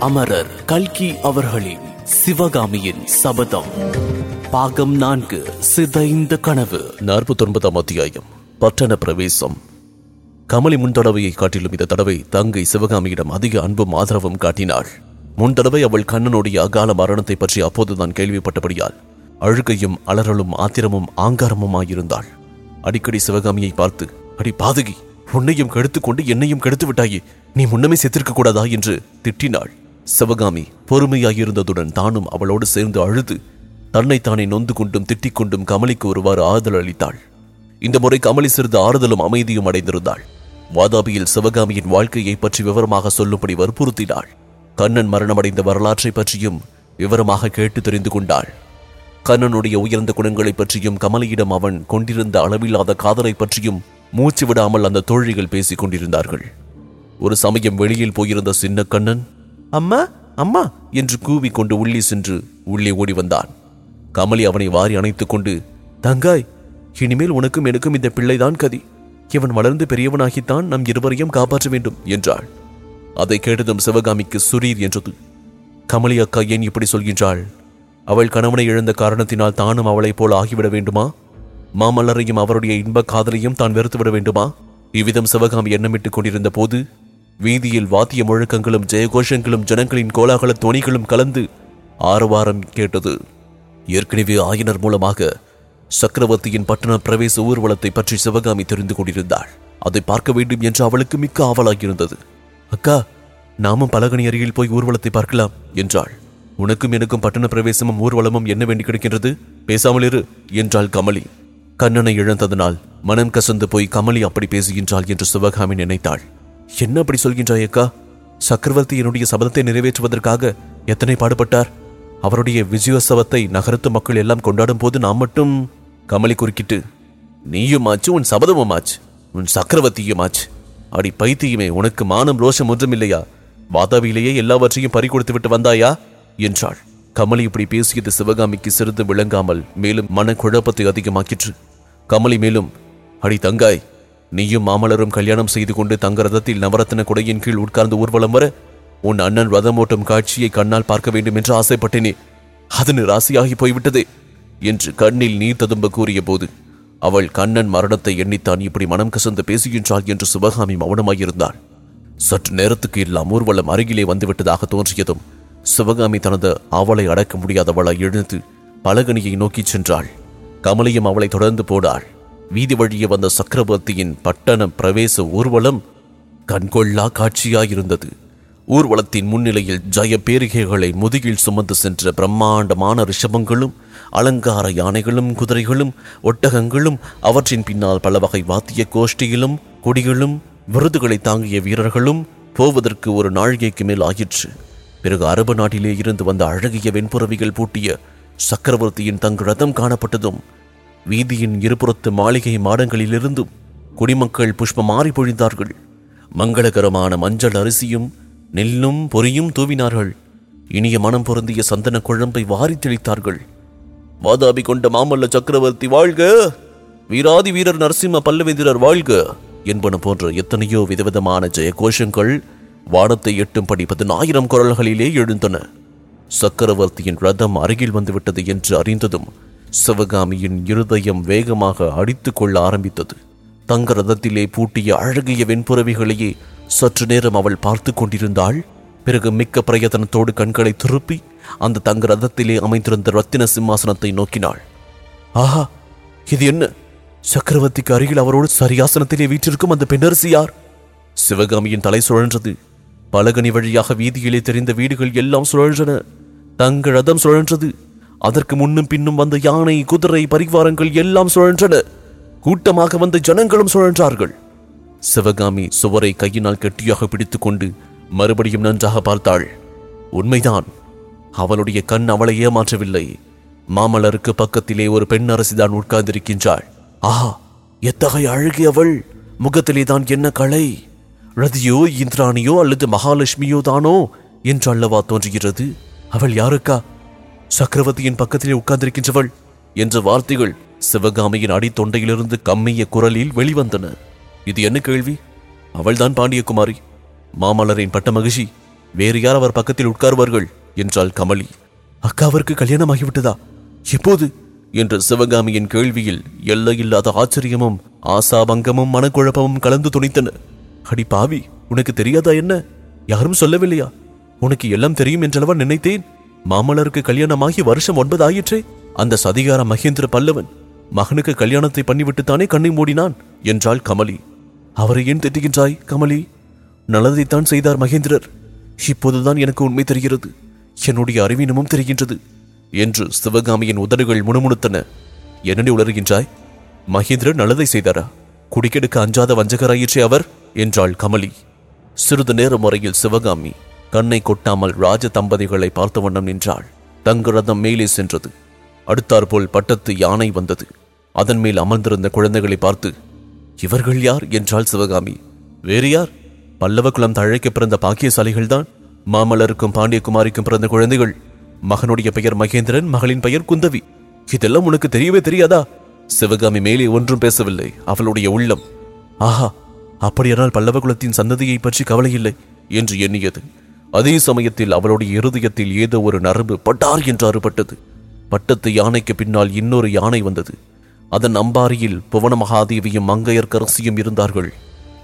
அமரர் கல்கி அவர்களின் சிவகாமியின் சபதம். பாகம் நான்கு சிதைந்த கனவு. நாற்பத்தொன்பதாம் அத்தியாயம் பட்டண பிரவேசம். கமலி முன் தடவையை காட்டிலும் இந்த தடவை தங்கை சிவகாமியிடம் அதிக அன்பும் ஆதரவும் காட்டினாள். முன் தடவை அவள் கண்ணனுடைய அகால மரணத்தை பற்றி அப்போதுதான் கேள்விப்பட்டபடியால் அழுகையும் அலறலும் ஆத்திரமும் ஆங்காரமுமாயிருந்தாள். அடிக்கடி சிவகாமியை பார்த்து அடி பாதகி உன்னையும் கெடுத்துக் கொண்டு என்னையும் கெடுத்து விட்டாயே நீ முன்னமே செத்திருக்க கூடாதா? என்று திட்டினாள். சிவகாமி பொறுமையாயிருந்ததுடன் தானும் அவளோடு சேர்ந்து அழுது தன்னைத்தானே நொந்து கொண்டும் திட்டிக் கொண்டும் கமலிக்கு ஒருவாறு ஆறுதல் அளித்தாள். இந்த முறை கமலி சிறிது ஆறுதலும் அமைதியும் அடைந்திருந்தாள். வாதாபியில் சிவகாமியின் வாழ்க்கையை பற்றி விவரமாக சொல்லும்படி வற்புறுத்தினாள். கண்ணன் மரணமடைந்த வரலாற்றை பற்றியும் விவரமாக கேட்டு தெரிந்து கொண்டாள். கண்ணனுடைய உயர்ந்த குணங்களைப் பற்றியும் கமலியிடம் அவன் கொண்டிருந்த அளவில்லாத காதலை பற்றியும் மூச்சு விடாமல் அந்த தோழிகள் பேசிக் கொண்டிருந்தார்கள். ஒரு சமயம் வெளியில் போயிருந்த சின்ன கண்ணன் அம்மா அம்மா என்று கூவிக்கொண்டு உள்ளே சென்று உள்ளே ஓடி வந்தான். கமலி அவனை வாரி அணைத்துக் கொண்டு தங்காய் இனிமேல் உனக்கும் எனக்கும் இந்த பிள்ளைதான் கதி. இவன் வளர்ந்து பெரியவனாகித்தான் நம் இருவரையும் காப்பாற்ற வேண்டும் என்றாள். அதை கேட்டதும் சிவகாமிக்கு சுரீர் என்றது. கமலி அக்கா ஏன் இப்படி சொல்கின்றாள்? அவள் கணவனை இழந்த காரணத்தினால் தானும் அவளைப் போல் ஆகிவிட வேண்டுமா? மாமல்லரையும் அவருடைய இன்ப காதலையும் தான் வெறுத்துவிட வேண்டுமா? இவ்விதம் சிவகாமி எண்ணமிட்டுக் கொண்டிருந்த போது வீதியில் வாத்திய முழக்கங்களும் ஜெயகோஷங்களும் ஜனங்களின் கோலாகல துணிகளும் கலந்து ஆரவாரம் கேட்டது. ஏற்கனவே ஆயனர் மூலமாக சக்கரவர்த்தியின் பட்டண பிரவேச ஊர்வலத்தை பற்றி சிவகாமி தெரிந்து கொண்டிருந்தாள். அதை பார்க்க வேண்டும் என்று அவளுக்கு மிக்க ஆவலாகியிருந்தது அக்கா நாமும் பலகனி அருகில் போய் ஊர்வலத்தை பார்க்கலாம் என்றாள். உனக்கும் எனக்கும் பட்டண பிரவேசமும் ஊர்வலமும் என்ன வேண்டி கிடைக்கின்றது? பேசாமல் இரு என்றாள் கமலி. கண்ணனை இழந்ததனால் மனம் கசந்து போய் கமலி அப்படி பேசுகின்றாள் என்று சிவகாமி நினைத்தாள். என்ன அப்படி சொல்கின்றாய் அக்கா? சக்கரவர்த்தி என்னுடைய சபதத்தை நிறைவேற்றுவதற்காக எத்தனை பாடுபட்டார்? அவருடைய விஜயோத்சவத்தை நகரத்து மக்கள் எல்லாம் கொண்டாடும் போது நாம் மட்டும் கமலி குறுக்கிட்டு நீயும் ஆச்சு உன் சபதமும் ஆச்சு உன் சக்கரவர்த்தியும் ஆச்சு. அடி பைத்தியமே உனக்கு மானம் ரோஷம் ஒன்றும் இல்லையா வாதாவிலேயே எல்லாவற்றையும் பறி கொடுத்து விட்டு வந்தாயா? என்றாள். கமலி இப்படி பேசியது சிவகாமிக்கு சிறிது விளங்காமல் மேலும் மனக்குழப்பத்தை அதிகமாக்கிற்று. கமலி மேலும் அடி தங்காய் நீயும் மாமலரும் கல்யாணம் செய்து கொண்டு தங்க ரதத்தில் நவரத்ன குடையின் கீழ் உட்கார்ந்து ஊர்வலம் வர உன் அண்ணன் ரதம் ஓட்டும் காட்சியை கண்ணால் பார்க்க வேண்டும் என்று ஆசைப்பட்டேனே. அது நிராசையாகி போய்விட்டதே என்று கண்ணில் நீர் ததும்ப கூறிய போது அவள் கண்ணன் மரணத்தை எண்ணித்தான் இப்படி மனம் கசந்து பேசுகின்றாள் என்று சிவகாமி மௌனமாயிருந்தாள். சற்று நேரத்துக்கு எல்லாம் ஊர்வலம் அருகிலே வந்துவிட்டதாக தோன்றியதும் சிவகாமி தனது அவளை அடக்க முடியாதவளாய் எழுந்து பலகனியை நோக்கிச் சென்றாள். கமலியும் அவளை தொடர்ந்து போனாள் வீதி வழியே வந்த சக்கரவர்த்தியின் பட்டண பிரவேச ஊர்வலம் கண்கொள்ளா காட்சியாயிருந்தது. ஊர்வலத்தின் முன்னிலையில் ஜய பேரிகைகளை முதுகில் சுமந்து சென்ற பிரம்மாண்டமான ரிஷபங்களும் அலங்கார யானைகளும் குதிரைகளும் ஒட்டகங்களும் அவற்றின் பின்னால் பல வகை வாத்திய கோஷ்டியிலும் கொடிகளும் விருதுகளை தாங்கிய வீரர்களும் போவதற்கு ஒரு நாழிகைக்கு மேல் ஆயிற்று. பிறகு அரபு நாட்டிலே இருந்து வந்த அழகிய வெண்புறவிகள் பூட்டிய சக்கரவர்த்தியின் தங்கு ரதம் காணப்பட்டதும் வீதியின் இருபுறத்து மாளிகை மாடங்களிலிருந்தும் குடிமக்கள் புஷ்பமாறி பொழிந்தார்கள். மங்களகரமான மஞ்சள் அரிசியும் நெல்லும் பொரியும் தூவினார்கள். இனிய மனம் பொருந்திய சந்தன குழம்பை வாரி தெளித்தார்கள். வாதாபி கொண்ட மாமல்ல சக்கரவர்த்தி வாழ்க! வீராதி வீரர் நரசிம்ம பல்லவேந்திரர் வாழ்க! என்பன போன்ற எத்தனையோ விதவிதமான ஜெய கோஷங்கள் வானத்தை எட்டும்படி பதினாயிரம் குரல்களிலே எழுந்தன. சக்கரவர்த்தியின் ரதம் அருகில் வந்துவிட்டது என்று அறிந்ததும் சிவகாமியின் இருதயம் வேகமாக அடித்துக் கொள்ள ஆரம்பித்தது. தங்க ரதத்திலே பூட்டிய அழகிய வெண்புறவிகளையே சற்று நேரம் அவள் பார்த்து கொண்டிருந்தாள். பிறகு மிக்க பிரயத்தனத்தோடு கண்களை திருப்பி அந்த தங்க ரதத்திலே அமைந்திருந்த ரத்தின சிம்மாசனத்தை நோக்கினாள். ஆஹா! இது என்ன? சக்கரவர்த்திக்கு அருகில் அவரோடு சரியாசனத்திலே வீற்றிருக்கும் அந்த பெண்ணரசி யார்? சிவகாமியின் தலை சுழன்றது. பலகனி வழியாக வீதியிலே தெரிந்த வீடுகள் எல்லாம் சுழன்றன. தங்க ரதம் சுழன்றது. அதற்கு முன்னும் பின்னும் வந்த யானை குதிரை பரிவாரங்கள் எல்லாம் சுழன்றன. கூட்டமாக வந்த ஜனங்களும் சுழன்றார்கள். சிவகாமி சுவரை கையினால் கெட்டியாக பிடித்துக்கொண்டு மறுபடியும் நன்றாக பார்த்தாள். உண்மைதான். அவளுடைய கண் அவளை ஏமாற்றவில்லை. மாமல்லருக்கு பக்கத்திலே ஒரு பெண் அரசிதான் உட்கார்ந்திருக்கின்றாள். ஆஹா! எத்தகைய அழகி அவள்! முகத்திலே தான் என்ன கலை? ரதியோ இந்திராணியோ அல்லது மகாலட்சுமியோ தானோ? என்று அல்லவா தோன்றுகிறது? அவள் யாருக்கா? சக்கரவர்த்தியின் பக்கத்திலே உட்கார்ந்திருக்கின்றவள் என்ற வார்த்தைகள் சிவகாமியின் அடித்தொண்டையிலிருந்து கம்மிய குரலில் வெளிவந்தன. இது என்ன கேள்வி? அவள்தான் பாண்டியகுமாரி. மாமல்லரின் பட்ட மகிழ்ச்சி வேறு யார் அவர் பக்கத்தில் உட்கார்வார்கள்? என்றாள் கமலி. அக்காவிற்கு கல்யாணமாகிவிட்டதா? எப்போது? என்ற சிவகாமியின் கேள்வியில் எல்லையில்லாத ஆச்சரியமும் ஆசாபங்கமும் மனக்குழப்பமும் கலந்து துணித்தன. அடி பாவி உனக்கு தெரியாதா என்ன? யாரும் சொல்லவில்லையா? உனக்கு எல்லாம் தெரியும் என்றளவா நினைத்தேன்? மாமல்லருக்கு கல்யாணமாகி வருஷம் ஒன்பது ஆயிற்றே அந்த சதிகார மகேந்திர பல்லவன் மகனுக்கு கல்யாணத்தை பண்ணிவிட்டுத்தானே கண்ணை மூடினான் என்றாள் கமலி. அவரை ஏன் திட்டுகின்றாய் கமலி? நல்லதைத்தான் செய்தார் மகேந்திரர். இப்போதுதான் எனக்கு உண்மை தெரிகிறது. என்னுடைய அறிவீனமும் தெரிகின்றது என்று சிவகாமியின் உதடுகள் முணுமுணுத்தன. என்னடி உளறுகின்றாய்? மகேந்திரர் நல்லதை செய்தாரா? குடிக்கெடுக்க அஞ்சாத வஞ்சகராயிற்றே அவர் என்றாள் கமலி. சிறிது நேரம் வரையில் சிவகாமி கண்ணை கொட்டாமல் ராஜ தம்பதிகளை பார்த்த வண்ணம் நின்றாள். தங்க ரதம் மேலே சென்றது. அடுத்தாற்போல் பட்டத்து யானை வந்தது. அதன் மேல் அமர்ந்திருந்த குழந்தைகளை பார்த்து இவர்கள் யார்? என்றாள் சிவகாமி. வேறு யார்? பல்லவ குலம் தழைக்க பிறந்த பாக்கியசாலிகள்தான். மாமல்லருக்கும் பாண்டியகுமாரிக்கும் பிறந்த குழந்தைகள். மகனுடைய பெயர் மகேந்திரன் மகளின் பெயர் குந்தவி. இதெல்லாம் உனக்கு தெரியவே தெரியாதா? சிவகாமி மேலே ஒன்றும் பேசவில்லை. அவளுடைய உள்ளம் ஆஹா அப்படியானால் பல்லவ குலத்தின் சந்ததியை பற்றி கவலை இல்லை என்று எண்ணியது. அதே சமயத்தில் அவளுடைய இருதயத்தில் ஏதோ ஒரு நரம்பு பட்டார் என்று அறுபட்டது. பட்டத்து யானைக்கு பின்னால் இன்னொரு யானை வந்தது. அதன் அம்பாரியில் புவன மகாதேவியும் மங்கையர்க்கரசியும் இருந்தார்கள்.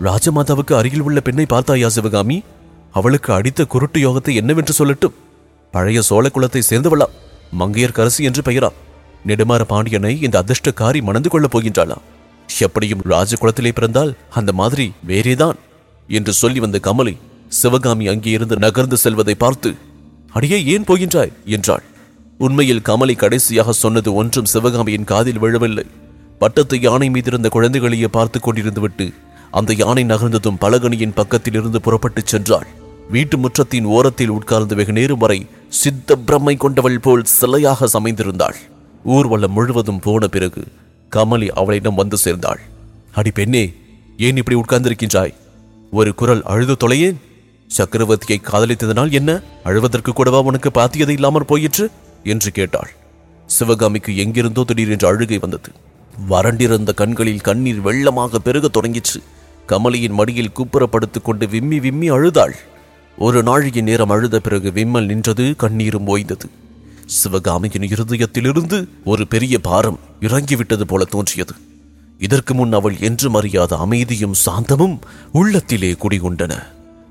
ராஜமாதாவுக்கு அருகில் உள்ள பெண்ணை பார்த்தாயா சிவகாமி? அவளுக்கு அடித்த குருட்டு யோகத்தை என்னவென்று சொல்லட்டும்? பழைய சோழ குலத்தை சேர்ந்தவளா? மங்கையர்கரசி என்று பெயரா? நெடுமாற பாண்டியனை இந்த அதிர்ஷ்டக்காரி மணந்து கொள்ளப் போகின்றாளா? எப்படியும் ராஜகுலத்திலே பிறந்தால் அந்த மாதிரி வேறேதான் என்று சொல்லி வந்த கமலை சிவகாமி அங்கேயிருந்து நகர்ந்து செல்வதை பார்த்து அடியே ஏன் போகின்றாய்? என்றாள். உண்மையில் கமலை கடைசியாக சொன்னது ஒன்றும் சிவகாமியின் காதில் விழவில்லை. பட்டத்து யானை மீதிருந்த குழந்தைகளையே பார்த்து கொண்டிருந்து விட்டு அந்த யானை நகர்ந்ததும் பலகணியின் பக்கத்தில் இருந்து புறப்பட்டுச் சென்றாள். வீட்டு முற்றத்தின் ஓரத்தில் உட்கார்ந்து வெகு நேரம் வரை சித்த பிரம்மை கொண்டவள் போல் சிலையாக சமைந்திருந்தாள். ஊர்வலம் முழுவதும் போன பிறகு கமலி அவளிடம் வந்து சேர்ந்தாள். அடி பெண்ணே ஏன் இப்படி உட்கார்ந்திருக்கின்றாய்? ஒரு குரல் அழுது தொலையேன்? சக்கரவர்த்தியை காதலித்ததனால் என்ன? அழுவதற்கு கூடவா உனக்கு பாத்தியது இல்லாமற் போயிற்று? என்று கேட்டாள். சிவகாமிக்கு எங்கிருந்தோ திடீரென்று அழுகை வந்தது. வறண்டிருந்த கண்களில் கண்ணீர் வெள்ளமாக பெருகத் தொடங்கிற்று. கமலியின் மடியில் கூப்புறப்படுத்திக் கொண்டு விம்மி விம்மி அழுதாள். ஒரு நாழிகை நேரம் அழுத பிறகு விம்மல் நின்றது கண்ணீரும் ஓய்ந்தது. சிவகாமியின் இருதயத்திலிருந்து ஒரு பெரிய பாரம் இறங்கிவிட்டது போல தோன்றியது. இதற்கு முன் அவள் என்றும் அறியாத அமைதியும் சாந்தமும் உள்ளத்திலே குடிகொண்டன.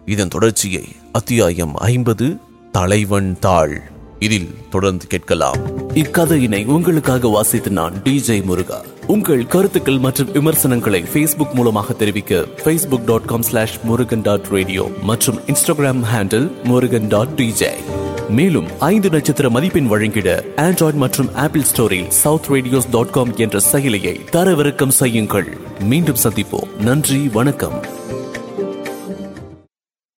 இதன் தொடர்ச்சியை அத்தியாயம் ஐம்பது தலைவன் தாள் இதில் தொடர்ந்து கேட்கலாம். இக்கதையினை உங்களுக்காக வாசித்து நான் டிஜே முருகா. உங்கள் கருத்துக்கள் மற்றும் விமர்சனங்களை ஃபேஸ்புக் மூலமாக தெரிவிக்க Facebook dot com slash Murugan dot radio மற்றும் Instagram handle Murugan dot DJ மேலும் ஐந்து நட்சத்திர மதிப்பெண் வழங்கிட ஆண்ட்ராய்டு மற்றும் ஆப்பிள் ஸ்டோரில் சவுத் ரேடியோஸ் டாட் காம் என்ற செயலியை தரவிறக்கம் செய்யுங்கள். மீண்டும் சந்திப்போம். நன்றி வணக்கம்.